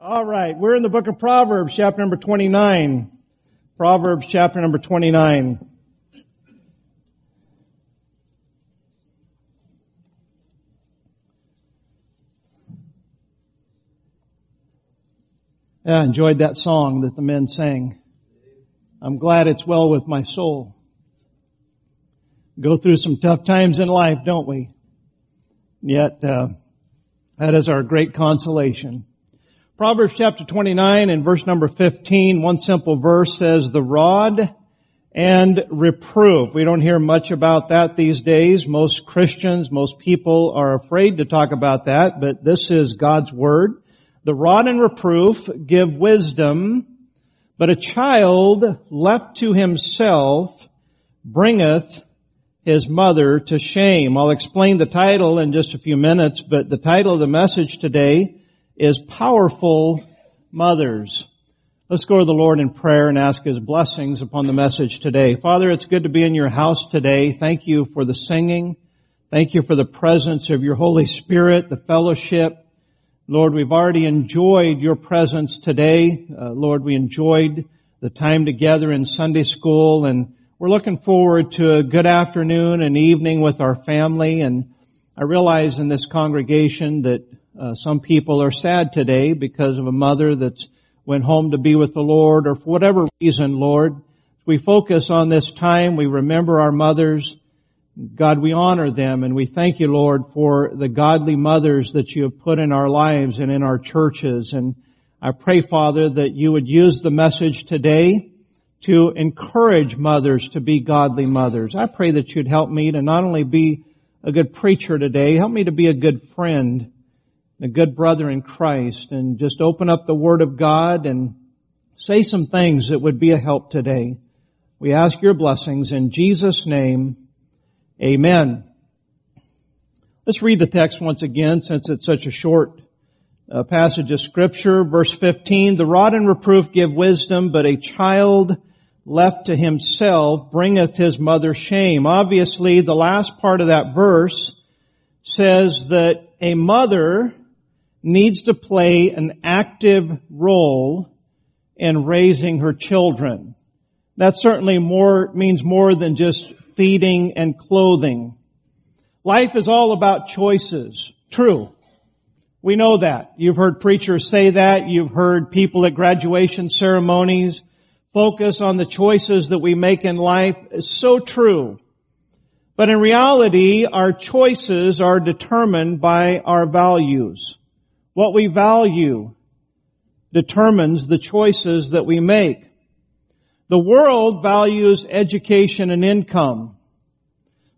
All right, we're in the book of Proverbs, chapter number 29. Proverbs, chapter number 29. Yeah, I enjoyed that song that the men sang. I'm glad it's well with my soul. Go through some tough times in life, don't we? Yet, uh, that is our great consolation. Proverbs chapter 29 and verse number 15, one simple verse says, the rod and reproof. We don't hear much about that these days. Most Christians, most people are afraid to talk about that, but this is God's word. The rod and reproof give wisdom, but a child left to himself bringeth his mother to shame. I'll explain the title in just a few minutes, but the title of the message today is Powerful Mothers. Let's go to the Lord in prayer and ask His blessings upon the message today. Father, it's good to be in your house today. Thank you for the singing. Thank you for the presence of your Holy Spirit, the fellowship. Lord, we've already enjoyed your presence today. Uh, Lord, we enjoyed the time together in Sunday school and we're looking forward to a good afternoon and evening with our family. And I realize in this congregation that uh, some people are sad today because of a mother that's went home to be with the Lord or for whatever reason, Lord. We focus on this time. We remember our mothers. God, we honor them and we thank you, Lord, for the godly mothers that you have put in our lives and in our churches. And I pray, Father, that you would use the message today to encourage mothers to be godly mothers. I pray that you'd help me to not only be a good preacher today, help me to be a good friend, a good brother in Christ, and just open up the Word of God and say some things that would be a help today. We ask your blessings in Jesus' name. Amen. Let's read the text once again since it's such a short uh, passage of scripture. Verse 15, the rod and reproof give wisdom, but a child left to himself bringeth his mother shame. Obviously, the last part of that verse says that a mother needs to play an active role in raising her children. That certainly more, means more than just feeding, and clothing. Life is all about choices. True. We know that. You've heard preachers say that. You've heard people at graduation ceremonies focus on the choices that we make in life. It's so true. But in reality, our choices are determined by our values. What we value determines the choices that we make. The world values education and income.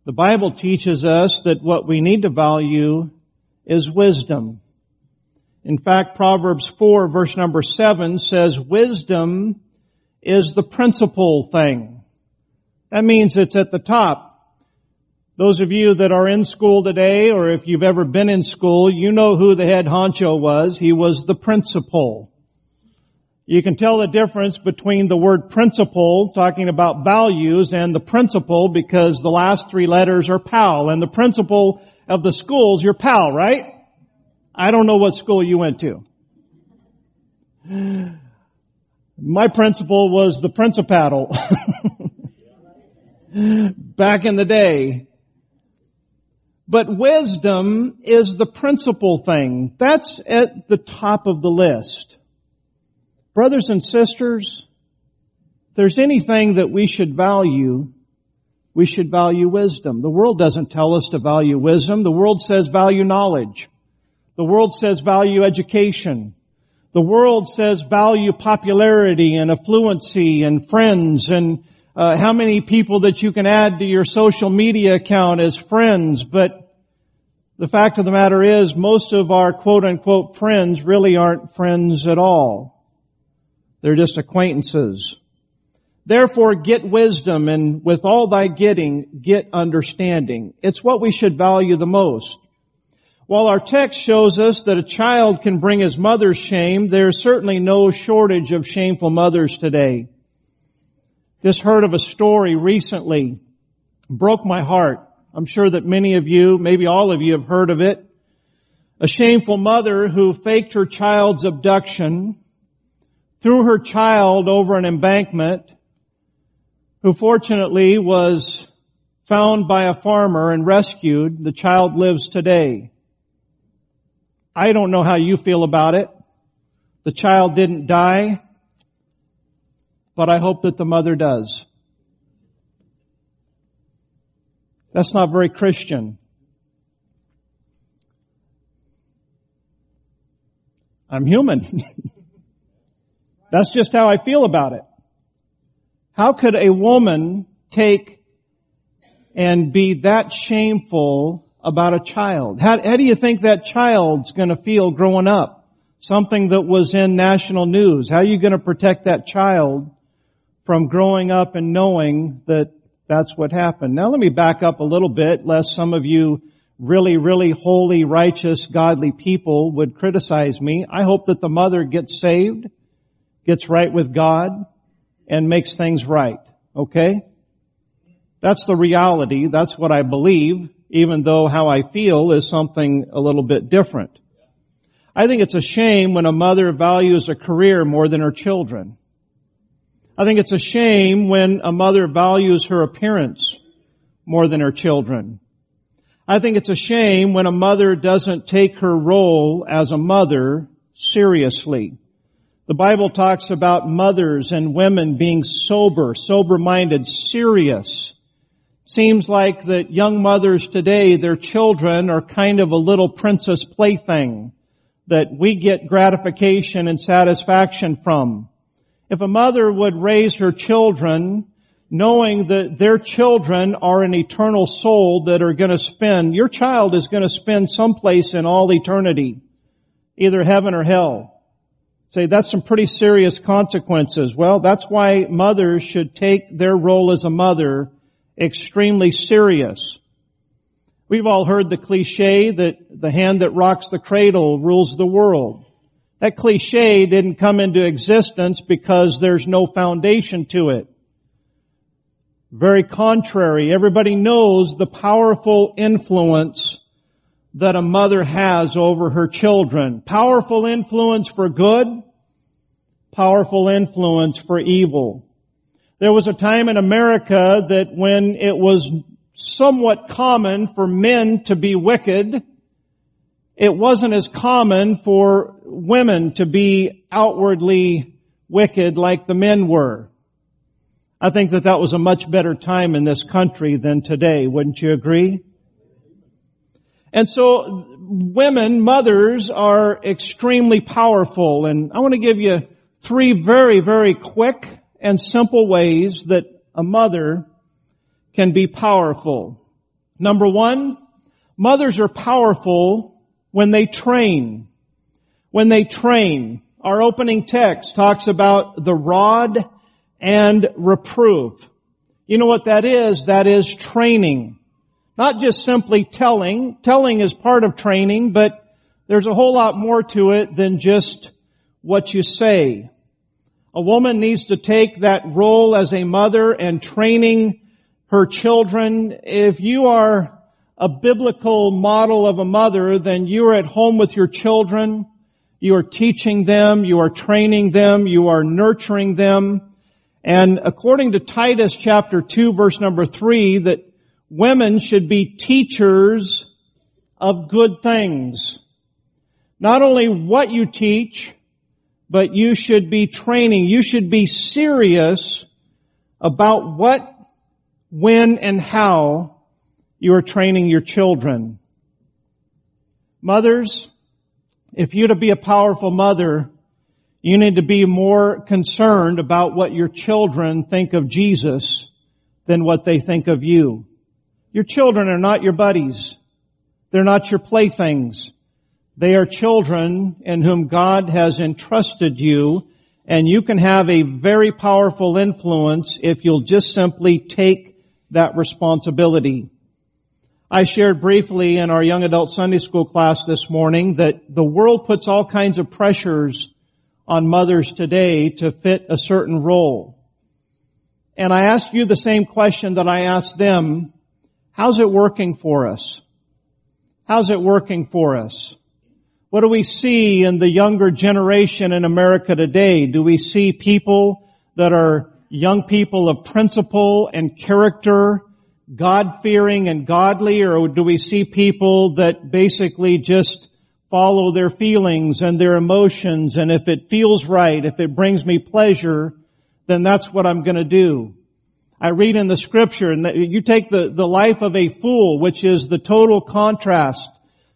The Bible teaches us that what we need to value is wisdom. In fact, Proverbs 4 verse number 7 says wisdom is the principal thing. That means it's at the top. Those of you that are in school today, or if you've ever been in school, you know who the head honcho was. He was the principal. You can tell the difference between the word principle, talking about values, and the principal because the last three letters are PAL. And the principal of the school's your PAL, right? I don't know what school you went to. My principal was the principal back in the day. But wisdom is the principal thing. That's at the top of the list. Brothers and sisters, there's anything that we should value, we should value wisdom. The world doesn't tell us to value wisdom. The world says value knowledge. The world says value education. The world says value popularity and affluency and friends and uh, how many people that you can add to your social media account as friends. But the fact of the matter is most of our quote unquote friends really aren't friends at all. They're just acquaintances. Therefore get wisdom and with all thy getting, get understanding. It's what we should value the most. While our text shows us that a child can bring his mother's shame, there's certainly no shortage of shameful mothers today. Just heard of a story recently. Broke my heart. I'm sure that many of you, maybe all of you have heard of it. A shameful mother who faked her child's abduction, threw her child over an embankment, who fortunately was found by a farmer and rescued. The child lives today. I don't know how you feel about it. The child didn't die, but I hope that the mother does. That's not very Christian. I'm human. That's just how I feel about it. How could a woman take and be that shameful about a child? How, how do you think that child's going to feel growing up? Something that was in national news. How are you going to protect that child from growing up and knowing that that's what happened? Now let me back up a little bit lest some of you really, really holy, righteous, godly people would criticize me. I hope that the mother gets saved, gets right with God, and makes things right. Okay? That's the reality. That's what I believe, even though how I feel is something a little bit different. I think it's a shame when a mother values a career more than her children. I think it's a shame when a mother values her appearance more than her children. I think it's a shame when a mother doesn't take her role as a mother seriously. The Bible talks about mothers and women being sober, sober-minded, serious. Seems like that young mothers today, their children are kind of a little princess plaything that we get gratification and satisfaction from. If a mother would raise her children knowing that their children are an eternal soul that are going to spend, your child is going to spend someplace in all eternity, either heaven or hell. Say, that's some pretty serious consequences. Well, that's why mothers should take their role as a mother extremely serious. We've all heard the cliche that the hand that rocks the cradle rules the world. That cliche didn't come into existence because there's no foundation to it. Very contrary, everybody knows the powerful influence that a mother has over her children. Powerful influence for good, powerful influence for evil. There was a time in America that when it was somewhat common for men to be wicked, it wasn't as common for women to be outwardly wicked like the men were. I think that that was a much better time in this country than today, wouldn't you agree? And so women, mothers are extremely powerful and I want to give you three very, very quick and simple ways that a mother can be powerful. Number one, mothers are powerful when they train. When they train. Our opening text talks about the rod and reproof. You know what that is? That is training. Not just simply telling. Telling is part of training, but there's a whole lot more to it than just what you say. A woman needs to take that role as a mother and training her children. If you are a biblical model of a mother, then you are at home with your children. You are teaching them. You are training them. You are nurturing them. And according to Titus chapter 2 verse number 3, that women should be teachers of good things. Not only what you teach, but you should be training. You should be serious about what, when, and how you are training your children. Mothers, if you're to be a powerful mother, you need to be more concerned about what your children think of Jesus than what they think of you. Your children are not your buddies. They're not your playthings. They are children in whom God has entrusted you and you can have a very powerful influence if you'll just simply take that responsibility. I shared briefly in our young adult Sunday school class this morning that the world puts all kinds of pressures on mothers today to fit a certain role. And I ask you the same question that I asked them How's it working for us? How's it working for us? What do we see in the younger generation in America today? Do we see people that are young people of principle and character, God-fearing and godly, or do we see people that basically just follow their feelings and their emotions, and if it feels right, if it brings me pleasure, then that's what I'm gonna do. I read in the scripture, and you take the, the life of a fool, which is the total contrast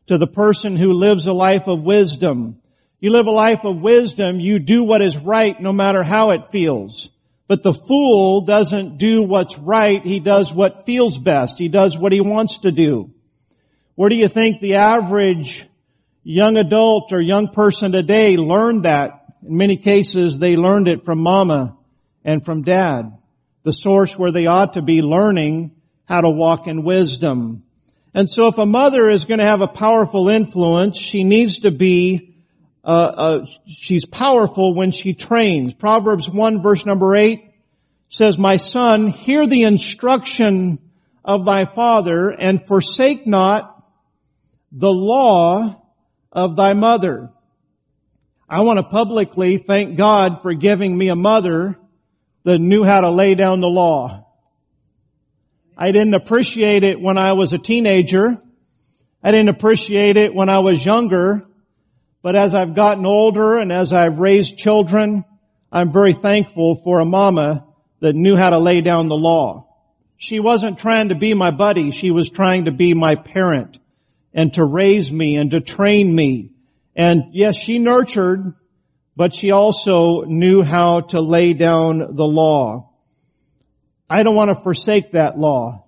to the person who lives a life of wisdom. You live a life of wisdom, you do what is right no matter how it feels. But the fool doesn't do what's right, he does what feels best. He does what he wants to do. Where do you think the average young adult or young person today learned that? In many cases, they learned it from mama and from dad the source where they ought to be learning how to walk in wisdom. And so if a mother is going to have a powerful influence, she needs to be, uh, uh, she's powerful when she trains. Proverbs 1 verse number 8 says, My son, hear the instruction of thy father and forsake not the law of thy mother. I want to publicly thank God for giving me a mother that knew how to lay down the law. I didn't appreciate it when I was a teenager. I didn't appreciate it when I was younger. But as I've gotten older and as I've raised children, I'm very thankful for a mama that knew how to lay down the law. She wasn't trying to be my buddy. She was trying to be my parent and to raise me and to train me. And yes, she nurtured, but she also knew how to lay down the law. I don't want to forsake that law.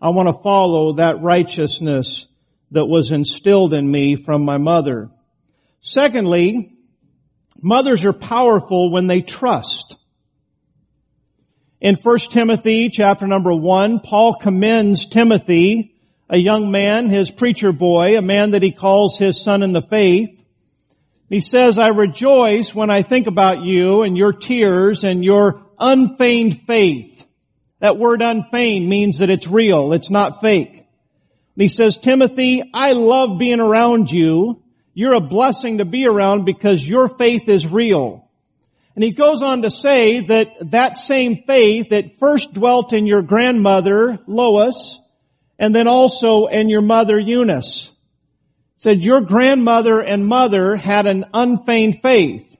I want to follow that righteousness that was instilled in me from my mother. Secondly, mothers are powerful when they trust. In 1 Timothy chapter number 1, Paul commends Timothy, a young man, his preacher boy, a man that he calls his son in the faith, he says, I rejoice when I think about you and your tears and your unfeigned faith. That word unfeigned means that it's real. It's not fake. He says, Timothy, I love being around you. You're a blessing to be around because your faith is real. And he goes on to say that that same faith that first dwelt in your grandmother, Lois, and then also in your mother, Eunice said your grandmother and mother had an unfeigned faith.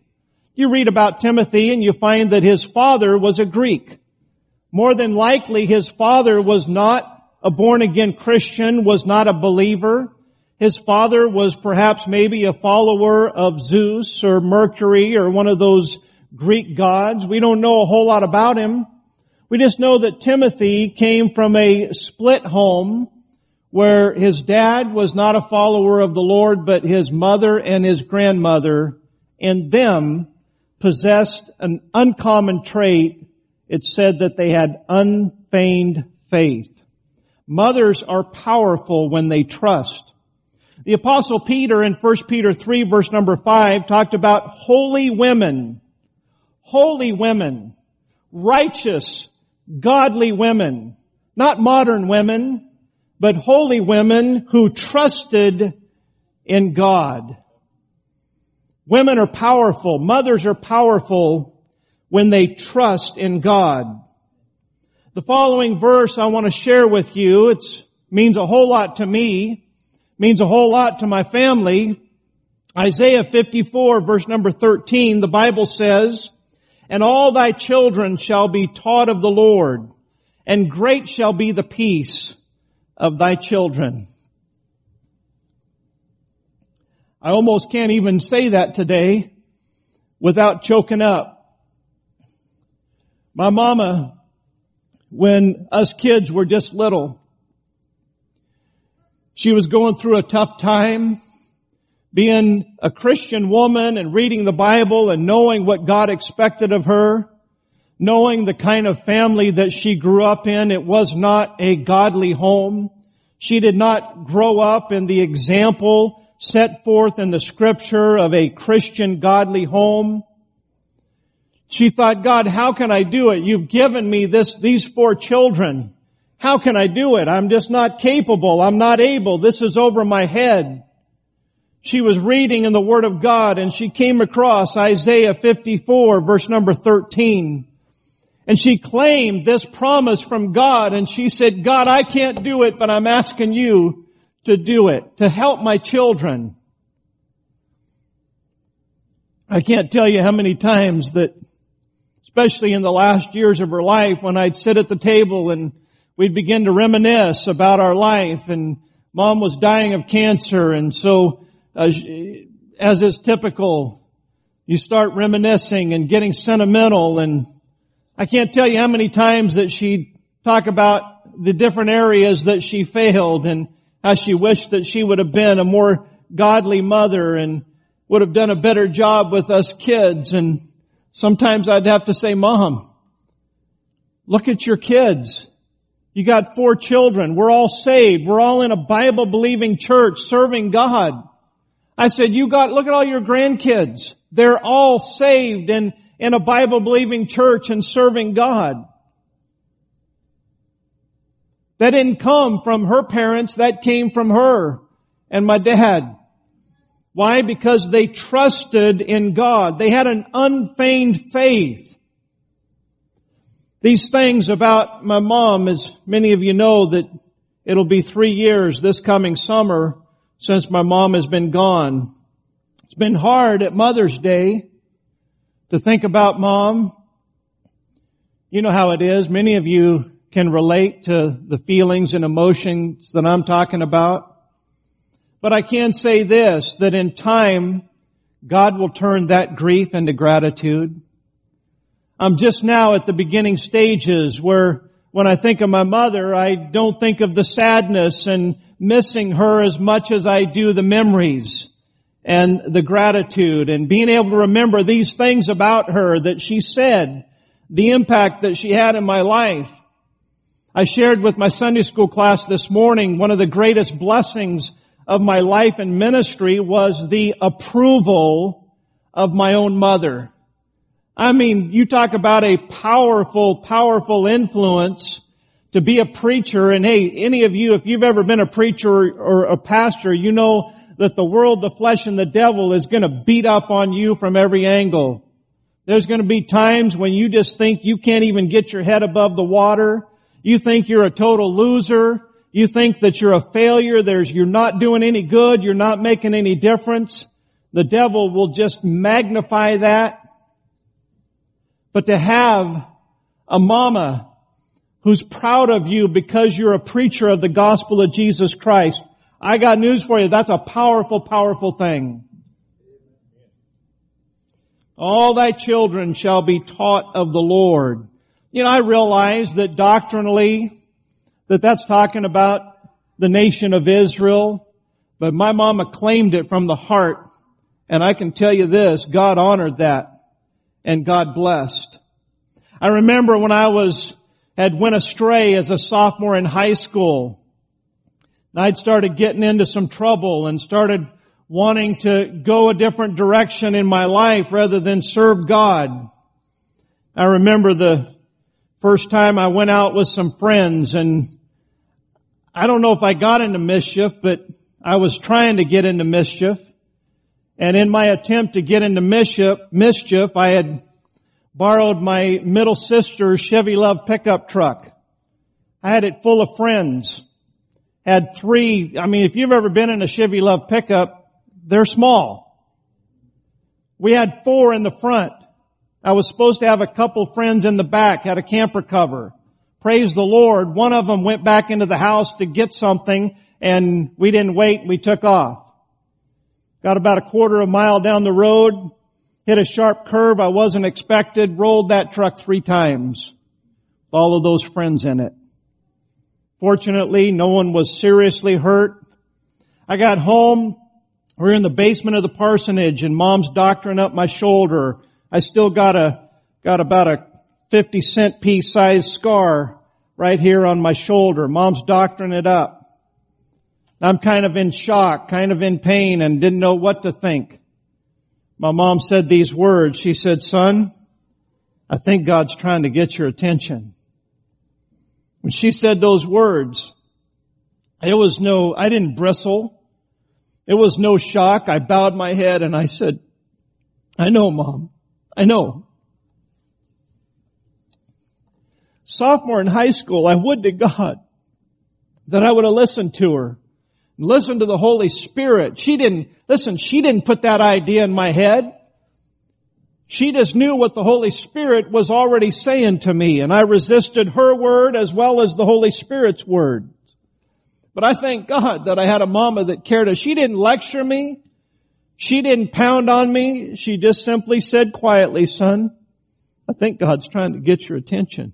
You read about Timothy and you find that his father was a Greek. More than likely his father was not a born again Christian, was not a believer. His father was perhaps maybe a follower of Zeus or Mercury or one of those Greek gods. We don't know a whole lot about him. We just know that Timothy came from a split home where his dad was not a follower of the Lord, but his mother and his grandmother and them possessed an uncommon trait. It said that they had unfeigned faith. Mothers are powerful when they trust. The apostle Peter in 1 Peter 3 verse number 5 talked about holy women, holy women, righteous, godly women, not modern women, but holy women who trusted in God. Women are powerful. Mothers are powerful when they trust in God. The following verse I want to share with you, it means a whole lot to me, means a whole lot to my family. Isaiah 54 verse number 13, the Bible says, And all thy children shall be taught of the Lord, and great shall be the peace of thy children. I almost can't even say that today without choking up. My mama, when us kids were just little, she was going through a tough time being a Christian woman and reading the Bible and knowing what God expected of her knowing the kind of family that she grew up in. It was not a godly home. She did not grow up in the example set forth in the scripture of a Christian godly home. She thought, God, how can I do it? You've given me this, these four children. How can I do it? I'm just not capable. I'm not able. This is over my head. she was reading in the Word of God and she came across Isaiah 54 verse number 13. And she claimed this promise from God and she said, God, I can't do it, but I'm asking you to do it, to help my children. I can't tell you how many times that, especially in the last years of her life, when I'd sit at the table and we'd begin to reminisce about our life and mom was dying of cancer and so uh, as is typical, you start reminiscing and getting sentimental and I can't tell you how many times that she'd talk about the different areas that she failed and how she wished that she would have been a more godly mother and would have done a better job with us kids. And sometimes I'd have to say, mom, look at your kids. You got four children. We're all saved. We're all in a Bible believing church serving God. I said, you got, look at all your grandkids. They're all saved and in a Bible believing church and serving God. That didn't come from her parents, that came from her and my dad. Why? Because they trusted in God. They had an unfeigned faith. These things about my mom, as many of you know, that it'll be three years this coming summer since my mom has been gone. It's been hard at Mother's Day to think about mom. You know how it is. Many of you can relate to the feelings and emotions that I'm talking about. But I can say this, that in time, God will turn that grief into gratitude. I'm just now at the beginning stages where when I think of my mother, I don't think of the sadness and missing her as much as I do the memories and the gratitude and being able to remember these things about her that she said, the impact that she had in my life. I shared with my Sunday school class this morning one of the greatest blessings of my life and ministry was the approval of my own mother. I mean, you talk about a powerful, powerful influence to be a preacher and hey, any of you, if you've ever been a preacher or a pastor, you know that the world, the flesh, and the devil is going to beat up on you from every angle. There's going to be times when you just think you can't even get your head above the water. You think you're a total loser. You think that you're a failure. There's, you're not doing any good. You're not making any difference. The devil will just magnify that. But to have a mama who's proud of you because you're a preacher of the gospel of Jesus Christ, I got news for you. That's a powerful, powerful thing. All thy children shall be taught of the Lord. You know, I realize that doctrinally, that that's talking about the nation of Israel, but my mama claimed it from the heart. And I can tell you this, God honored that and God blessed. I remember when I was, had went astray as a sophomore in high school, and I'd started getting into some trouble and started wanting to go a different direction in my life rather than serve God. I remember the first time I went out with some friends and I don't know if I got into mischief, but I was trying to get into mischief. And in my attempt to get into mischief, mischief, I had borrowed my middle sister's Chevy LUV pickup truck. I had it full of friends had three, I mean, if you've ever been in a Chevy LUV pickup, they're small. We had four in the front. I was supposed to have a couple friends in the back, had a camper cover. Praise the Lord. One of them went back into the house to get something and we didn't wait. We took off. Got about a quarter of a mile down the road, hit a sharp curve I wasn't expected, rolled that truck three times. All of those friends in it. Fortunately, no one was seriously hurt. I got home. We are in the basement of the parsonage and mom's doctoring up my shoulder. I still got a, got about a 50 cent piece size scar right here on my shoulder. Mom's doctoring it up. I'm kind of in shock, kind of in pain and didn't know what to think. My mom said these words. She said, son, I think God's trying to get your attention. When she said those words, it was no, I didn't bristle. It was no shock. I bowed my head and I said, I know, mom. I know. Sophomore in high school, I would to God that I would have listened to her. Listened to the Holy Spirit. She didn't, listen, she didn't put that idea in my head. She just knew what the Holy Spirit was already saying to me, and I resisted her word as well as the Holy Spirit's word. But I thank God that I had a mama that cared. She didn't lecture me. She didn't pound on me. She just simply said quietly, son, I think God's trying to get your attention.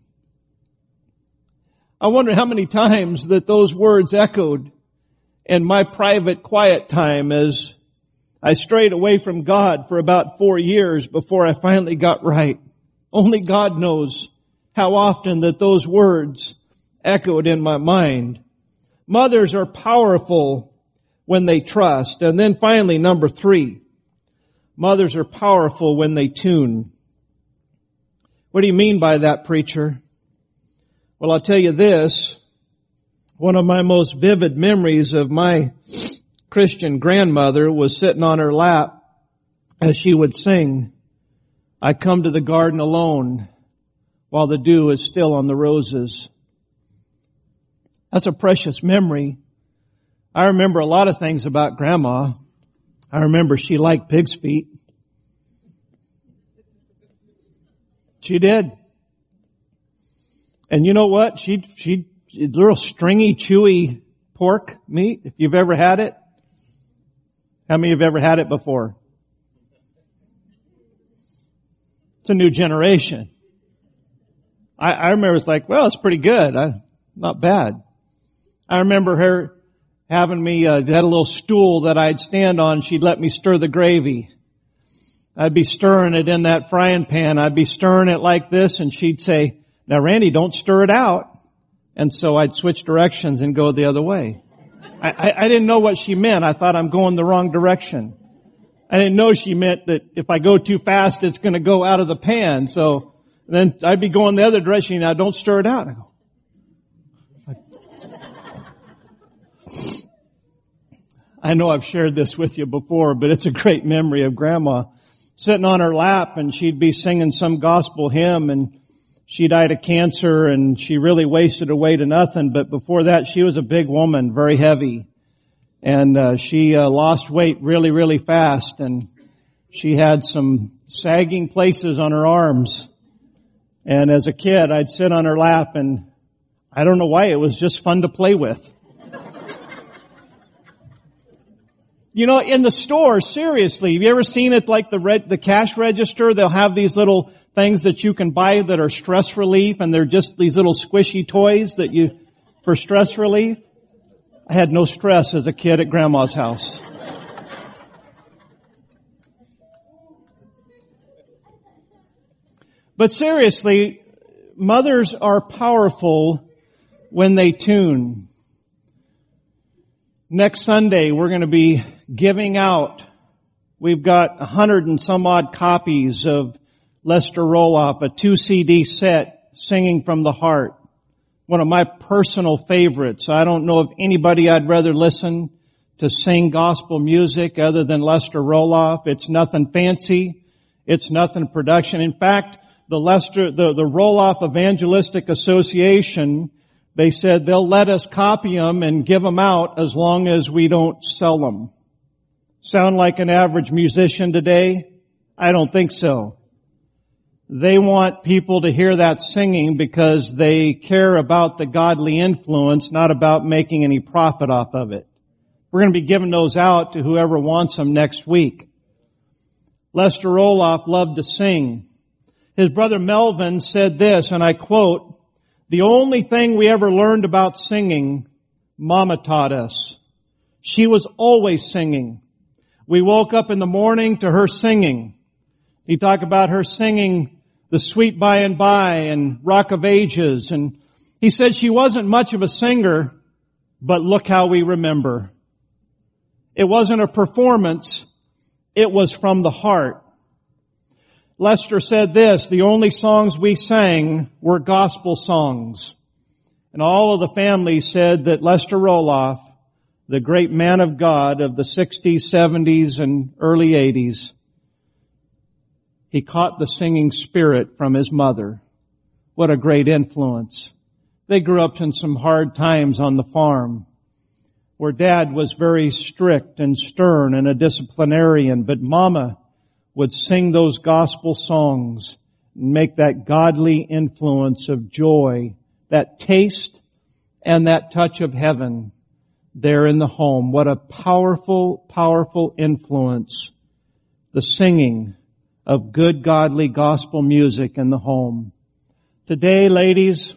I wonder how many times that those words echoed in my private quiet time as I strayed away from God for about four years before I finally got right. Only God knows how often that those words echoed in my mind. Mothers are powerful when they trust. And then finally, number three, mothers are powerful when they tune. What do you mean by that, preacher? Well, I'll tell you this. One of my most vivid memories of my Christian grandmother was sitting on her lap as she would sing, I come to the garden alone while the dew is still on the roses. That's a precious memory. I remember a lot of things about grandma. I remember she liked pig's feet. She did. And you know what? She, she, little stringy, chewy pork meat, if you've ever had it. How many have ever had it before? It's a new generation. I, I remember it's like, well, it's pretty good. I, not bad. I remember her having me, uh, had a little stool that I'd stand on. She'd let me stir the gravy. I'd be stirring it in that frying pan. I'd be stirring it like this and she'd say, now Randy, don't stir it out. And so I'd switch directions and go the other way. I, I, I didn't know what she meant. I thought I'm going the wrong direction. I didn't know she meant that if I go too fast, it's going to go out of the pan. So then I'd be going the other direction. Now don't stir it out. I go, I know I've shared this with you before, but it's a great memory of grandma sitting on her lap and she'd be singing some gospel hymn and she died of cancer and she really wasted away to nothing. But before that, she was a big woman, very heavy. And uh, she uh, lost weight really, really fast and she had some sagging places on her arms. And as a kid, I'd sit on her lap and I don't know why, it was just fun to play with. You know, in the store, seriously, have you ever seen it like the red, the cash register? They'll have these little things that you can buy that are stress relief and they're just these little squishy toys that you, for stress relief. I had no stress as a kid at grandma's house. But seriously, mothers are powerful when they tune. Next Sunday, we're going to be giving out. We've got a hundred and some odd copies of Lester Roloff, a two CD set, Singing from the Heart. One of my personal favorites. I don't know of anybody I'd rather listen to sing gospel music other than Lester Roloff. It's nothing fancy. It's nothing production. In fact, the Lester, the, the Roloff Evangelistic Association they said they'll let us copy them and give them out as long as we don't sell them. Sound like an average musician today? I don't think so. They want people to hear that singing because they care about the godly influence, not about making any profit off of it. We're going to be giving those out to whoever wants them next week. Lester Roloff loved to sing. His brother Melvin said this, and I quote, the only thing we ever learned about singing, Mama taught us. She was always singing. We woke up in the morning to her singing. He talked about her singing the sweet by and by and rock of ages. And he said she wasn't much of a singer, but look how we remember. It wasn't a performance. It was from the heart. Lester said this, the only songs we sang were gospel songs. And all of the family said that Lester Roloff the great man of God of the 60s, 70s, and early 80s, he caught the singing spirit from his mother. What a great influence. They grew up in some hard times on the farm where dad was very strict and stern and a disciplinarian, but mama would sing those gospel songs and make that godly influence of joy, that taste and that touch of heaven there in the home. What a powerful, powerful influence. The singing of good godly gospel music in the home. Today, ladies,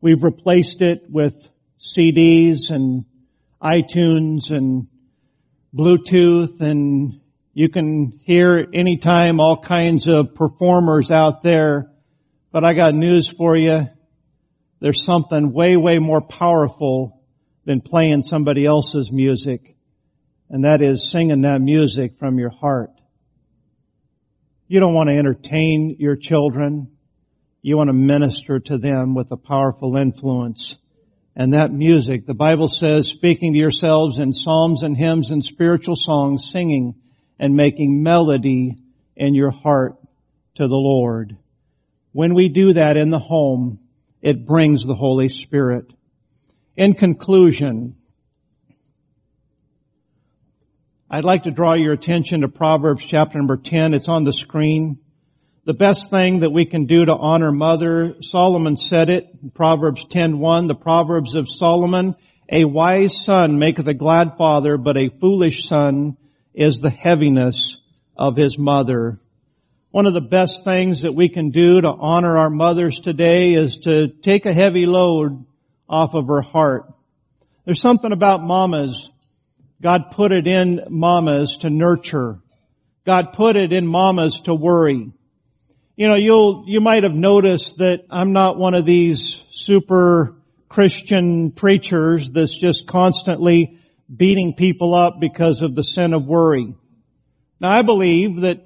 we've replaced it with CDs and iTunes and Bluetooth and you can hear anytime all kinds of performers out there. But I got news for you. There's something way, way more powerful than playing somebody else's music. And that is singing that music from your heart. You don't want to entertain your children. You want to minister to them with a powerful influence and that music. The Bible says, speaking to yourselves in psalms and hymns and spiritual songs, singing and making melody in your heart to the Lord. When we do that in the home, it brings the Holy Spirit. In conclusion, I'd like to draw your attention to Proverbs chapter number 10. It's on the screen the best thing that we can do to honor mother. Solomon said it, Proverbs 10:1, the Proverbs of Solomon, a wise son maketh a glad father, but a foolish son is the heaviness of his mother. One of the best things that we can do to honor our mothers today is to take a heavy load off of her heart. There's something about mamas. God put it in mamas to nurture. God put it in mamas to worry. You know, you'll, you might have noticed that I'm not one of these super Christian preachers that's just constantly beating people up because of the sin of worry. Now I believe that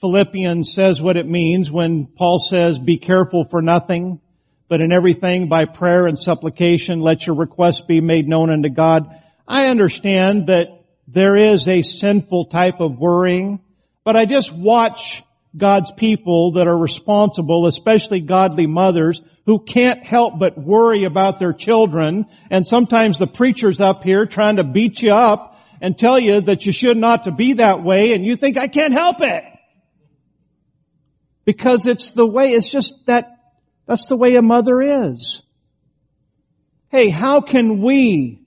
Philippians says what it means when Paul says, be careful for nothing, but in everything by prayer and supplication, let your requests be made known unto God. I understand that there is a sinful type of worrying, but I just watch God's people that are responsible, especially godly mothers, who can't help but worry about their children. And sometimes the preacher's up here trying to beat you up and tell you that you should not to be that way and you think, I can't help it. Because it's the way, it's just that, that's the way a mother is. Hey, how can we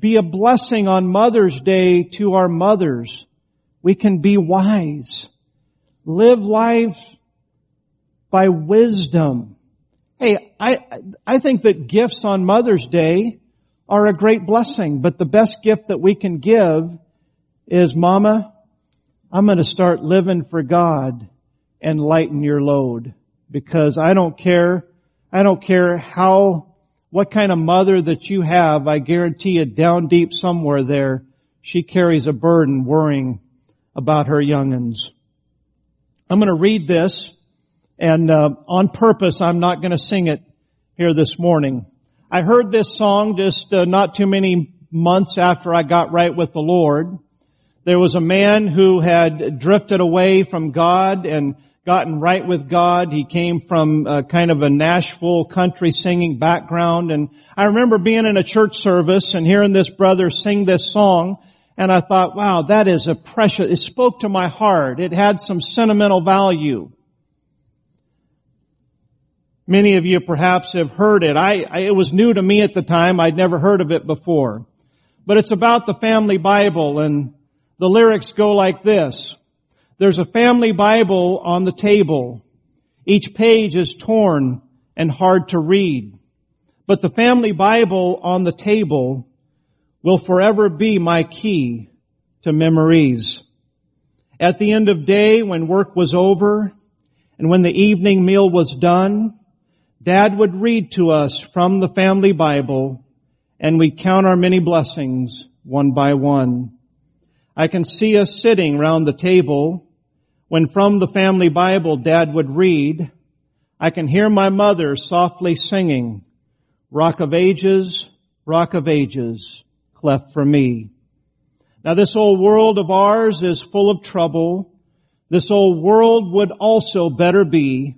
be a blessing on Mother's Day to our mothers? We can be wise. Live life by wisdom. Hey, I, I think that gifts on Mother's Day are a great blessing, but the best gift that we can give is, Mama, I'm going to start living for God and lighten your load because I don't care, I don't care how, what kind of mother that you have, I guarantee you down deep somewhere there, she carries a burden worrying about her youngins. I'm going to read this, and uh, on purpose, I'm not going to sing it here this morning. I heard this song just uh, not too many months after I got right with the Lord. There was a man who had drifted away from God and gotten right with God. He came from a kind of a Nashville country singing background. And I remember being in a church service and hearing this brother sing this song. And I thought, wow, that is a precious, it spoke to my heart. It had some sentimental value. Many of you perhaps have heard it. I, I, it was new to me at the time. I'd never heard of it before. But it's about the family Bible and the lyrics go like this. There's a family Bible on the table. Each page is torn and hard to read. But the family Bible on the table will forever be my key to memories. At the end of day, when work was over and when the evening meal was done, Dad would read to us from the family Bible and we'd count our many blessings one by one. I can see us sitting round the table when from the family Bible Dad would read. I can hear my mother softly singing, Rock of Ages, rock of ages, cleft for me. Now this old world of ours is full of trouble. This old world would also better be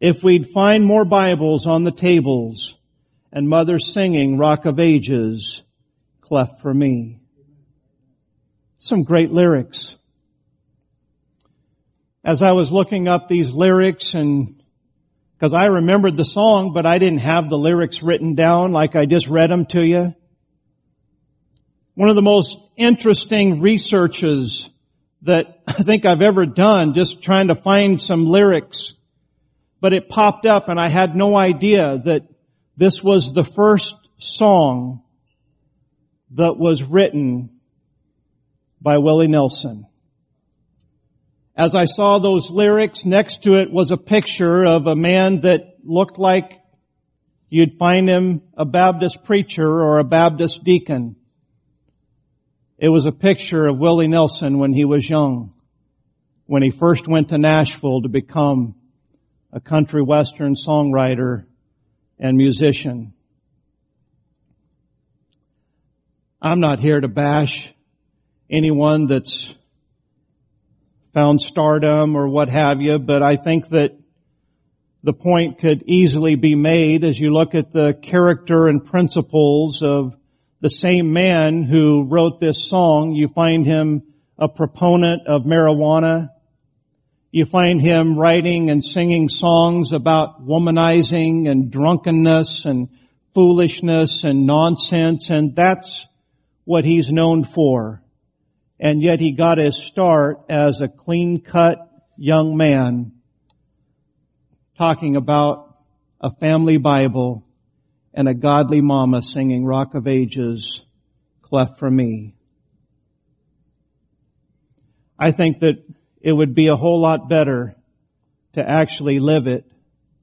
if we'd find more Bibles on the tables and mothers singing Rock of Ages, cleft for me. Some great lyrics. As I was looking up these lyrics and because I remembered the song, but I didn't have the lyrics written down like I just read them to you. One of the most interesting researches that I think I've ever done, just trying to find some lyrics, but it popped up and I had no idea that this was the first song that was written by Willie Nelson. As I saw those lyrics, next to it was a picture of a man that looked like you'd find him a Baptist preacher or a Baptist deacon. It was a picture of Willie Nelson when he was young, when he first went to Nashville to become a country western songwriter and musician. I'm not here to bash anyone that's found stardom or what have you, but I think that the point could easily be made as you look at the character and principles of the same man who wrote this song. You find him a proponent of marijuana. You find him writing and singing songs about womanizing and drunkenness and foolishness and nonsense, and that's what he's known for and yet he got his start as a clean cut young man talking about a family Bible and a godly mama singing Rock of Ages, cleft for me. I think that it would be a whole lot better to actually live it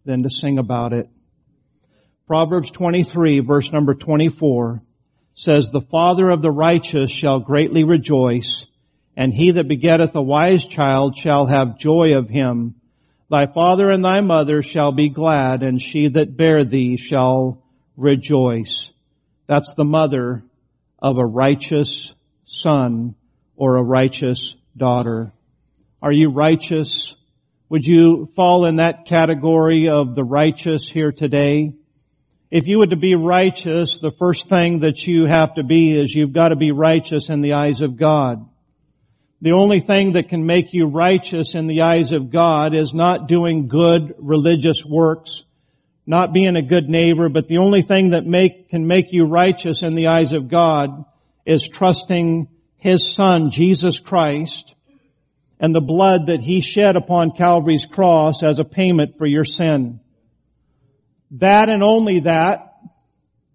than to sing about it. Proverbs 23 verse number 24 says, the father of the righteous shall greatly rejoice, and he that begetteth a wise child shall have joy of him. Thy father and thy mother shall be glad, and she that bare thee shall rejoice. That's the mother of a righteous son or a righteous daughter. Are you righteous? Would you fall in that category of the righteous here today? If you were to be righteous, the first thing that you have to be is you've got to be righteous in the eyes of God. The only thing that can make you righteous in the eyes of God is not doing good religious works, not being a good neighbor, but the only thing that make, can make you righteous in the eyes of God is trusting His Son, Jesus Christ, and the blood that He shed upon Calvary's cross as a payment for your sin. That and only that.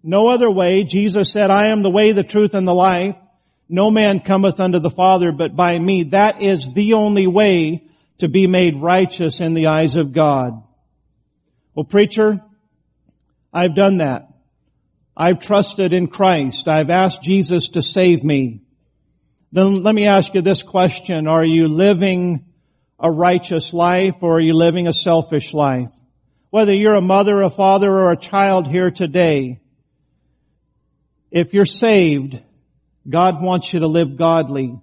No other way. Jesus said, I am the way, the truth, and the life. No man cometh unto the Father but by me. That is the only way to be made righteous in the eyes of God. Well, preacher, I've done that. I've trusted in Christ. I've asked Jesus to save me. Then let me ask you this question. Are you living a righteous life or are you living a selfish life? Whether you're a mother, a father, or a child here today, if you're saved, God wants you to live godly,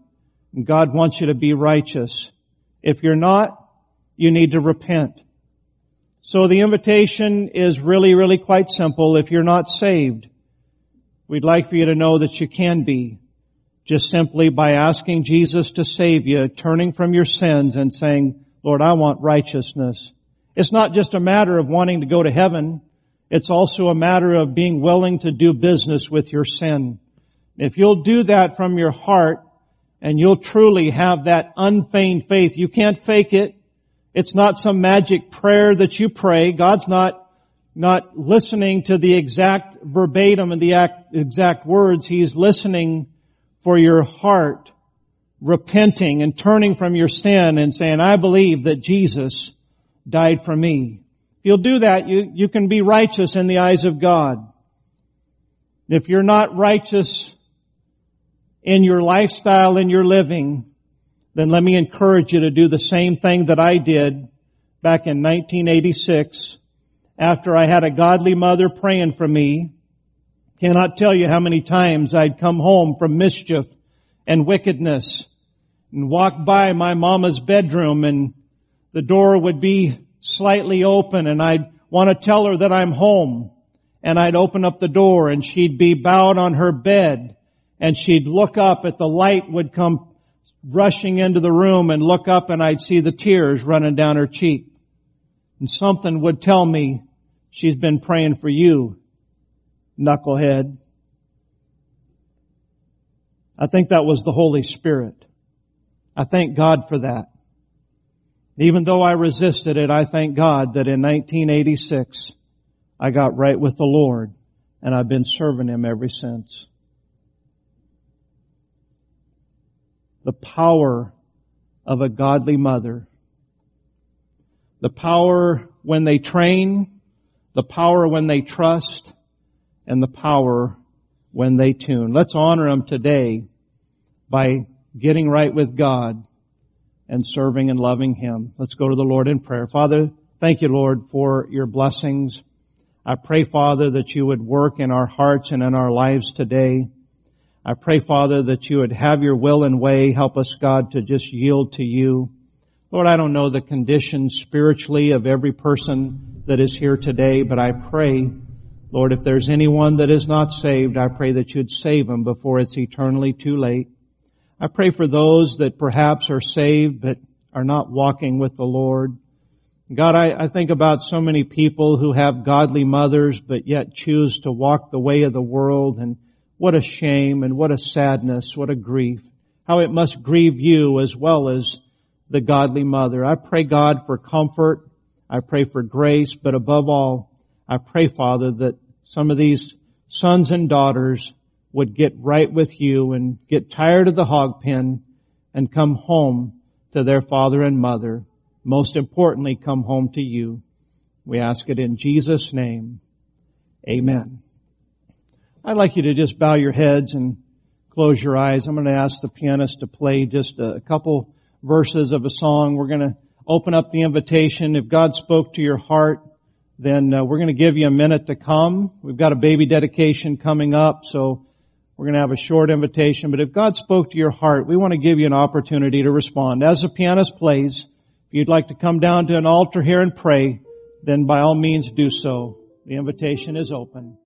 and God wants you to be righteous. If you're not, you need to repent. So the invitation is really, really quite simple. If you're not saved, we'd like for you to know that you can be just simply by asking Jesus to save you, turning from your sins and saying, Lord, I want righteousness. It's not just a matter of wanting to go to heaven. It's also a matter of being willing to do business with your sin. If you'll do that from your heart and you'll truly have that unfeigned faith, you can't fake it. It's not some magic prayer that you pray. God's not, not listening to the exact verbatim and the exact words. He's listening for your heart, repenting and turning from your sin and saying, I believe that Jesus died for me. If you'll do that, you, you can be righteous in the eyes of God. If you're not righteous in your lifestyle, in your living, then let me encourage you to do the same thing that I did back in 1986 after I had a godly mother praying for me Cannot tell you how many times I'd come home from mischief and wickedness and walk by my mama's bedroom and the door would be slightly open and I'd want to tell her that I'm home and I'd open up the door and she'd be bowed on her bed and she'd look up at the light would come rushing into the room and look up and I'd see the tears running down her cheek. And something would tell me she's been praying for you, knucklehead. I think that was the Holy Spirit. I thank God for that. Even though I resisted it, I thank God that in 1986, I got right with the Lord and I've been serving Him ever since. The power of a godly mother. The power when they train, the power when they trust, and the power when they tune. Let's honor them today by getting right with God and serving and loving Him. Let's go to the Lord in prayer. Father, thank you, Lord, for your blessings. I pray, Father, that you would work in our hearts and in our lives today. I pray, Father, that you would have your will and way. Help us, God, to just yield to you. Lord, I don't know the condition spiritually of every person that is here today, but I pray, Lord, if there's anyone that is not saved, I pray that you'd save them before it's eternally too late. I pray for those that perhaps are saved but are not walking with the Lord. God, I, I, think about so many people who have godly mothers but yet choose to walk the way of the world and what a shame and what a sadness, what a grief. How it must grieve you as well as the godly mother. I pray God for comfort. I pray for grace, but above all, I pray, Father, that some of these sons and daughters would get right with you and get tired of the hog pen and come home to their father and mother. Most importantly, come home to you. We ask it in Jesus' name. Amen. I'd like you to just bow your heads and close your eyes. I'm going to ask the pianist to play just a couple verses of a song. We're going to open up the invitation. If God spoke to your heart, then uh, we're going to give you a minute to come. We've got a baby dedication coming up, so we're going to have a short invitation, but if God spoke to your heart, we want to give you an opportunity to respond. As the pianist plays, if you'd like to come down to an altar here and pray, then by all means do so. The invitation is open.